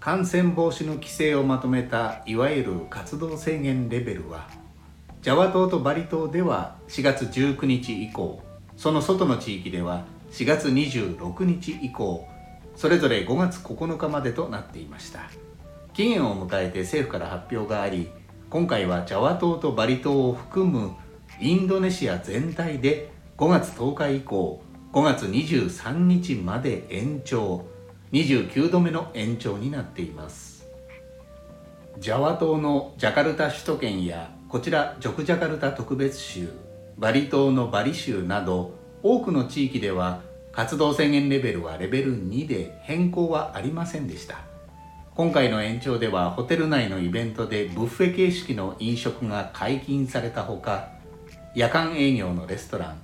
感染防止の規制をまとめたいわゆる活動制限レベルはジャワ島とバリ島では4月19日以降その外の地域では4月26日以降それぞれ5月9日までとなっていました。期限を迎えて政府から発表があり今回はジャワ島とバリ島を含むインドネシア全体で5月10日以降5月23日まで延長。29度目の延長になっています。ジャワ島のジャカルタ首都圏やこちらジョクジャカルタ特別州バリ島のバリ州など多くの地域では活動制限レベルはレベル2で変更はありませんでした。今回の延長ではホテル内のイベントでブッフェ形式の飲食が解禁されたほか夜間営業のレストラン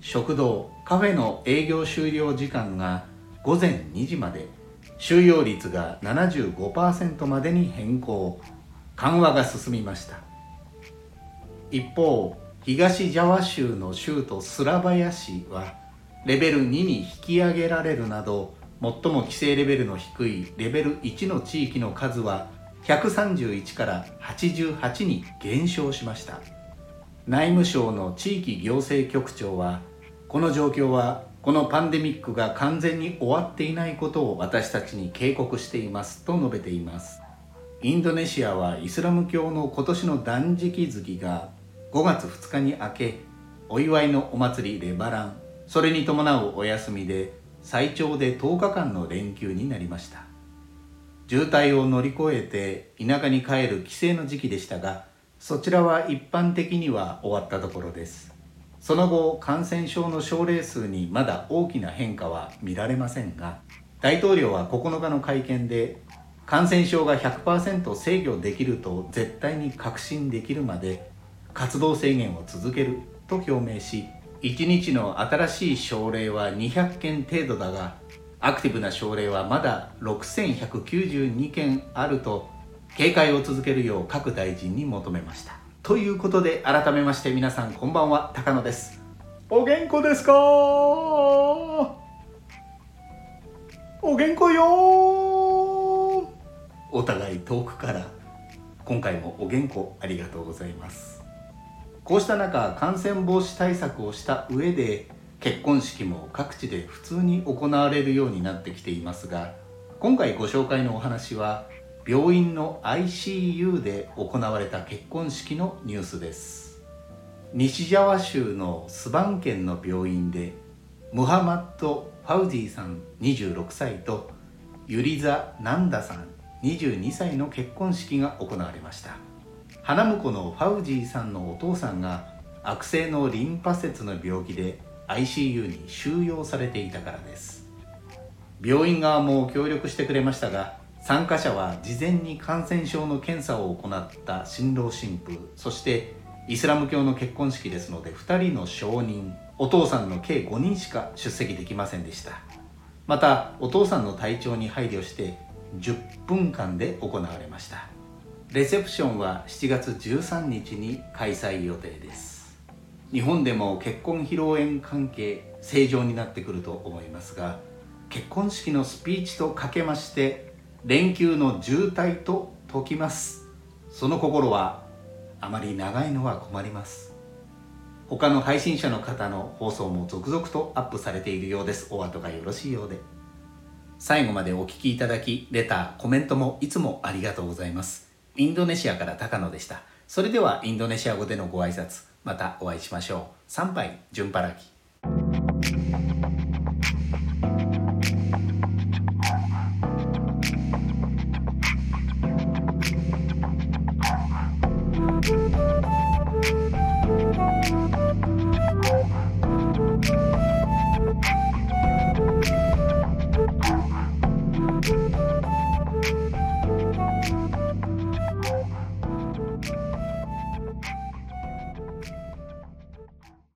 食堂カフェの営業終了時間が午前2時まで収容率が75%までに変更。緩和が進みました。一方東ジャワ州の州都スラバヤ市はレベル2に引き上げられるなど最も規制レベルの低いレベル1の地域の数は131から88に減少しました。内務省の地域行政局長はこの状況はこのパンデミックが完全に終わっていないことを私たちに警告していますと述べています。インドネシアはイスラム教の今年の断食月が5月2日に明けお祝いのお祭りレバラン。それに伴うお休みで最長で10日間の連休になりました。渋滞を乗り越えて田舎に帰る帰省の時期でしたがそちらは一般的には終わったところです。その後感染症の症例数にまだ大きな変化は見られませんが大統領は9日の会見で感染症が100%制御できると絶対に確信できるまで活動制限を続けると表明し1日の新しい症例は200件程度だがアクティブな症例はまだ6192件あると警戒を続けるよう各大臣に求めました。ということで改めまして皆さんこんばんは高野です。お元気ですか？お元気よお互い遠くから今回もお元気ありがとうございます。こうした中感染防止対策をした上で結婚式も各地で普通に行われるようになってきていますが今回ご紹介のお話は病院の ICU で行われた結婚式のニュースです。西ジャワ州のスバン県の病院でムハマッド・ファウジーさん26歳とユリザ・ナンダさん22歳の結婚式が行われました。花婿のファウジーさんのお父さんが悪性のリンパ節の病気で ICU に収容されていたからです。病院側も協力してくれましたが参加者は事前に感染症の検査を行った新郎新婦そしてイスラム教の結婚式ですので2人の証人お父さんの計5人しか出席できませんでした。またお父さんの体調に配慮して10分間で行われました。レセプションは7月13日に開催予定です。日本でも結婚披露宴関係正常になってくると思いますが結婚式のスピーチとかけまして連休の渋滞と解きますその心はあまり長いのは困ります他の配信者の方の放送も続々とアップされているようですお後がよろしいようで最後までお聴きいただきレターコメントもいつもありがとうございますインドネシアから高野でした。それではインドネシア語でのご挨拶、またお会いしましょう。参拝、順払き。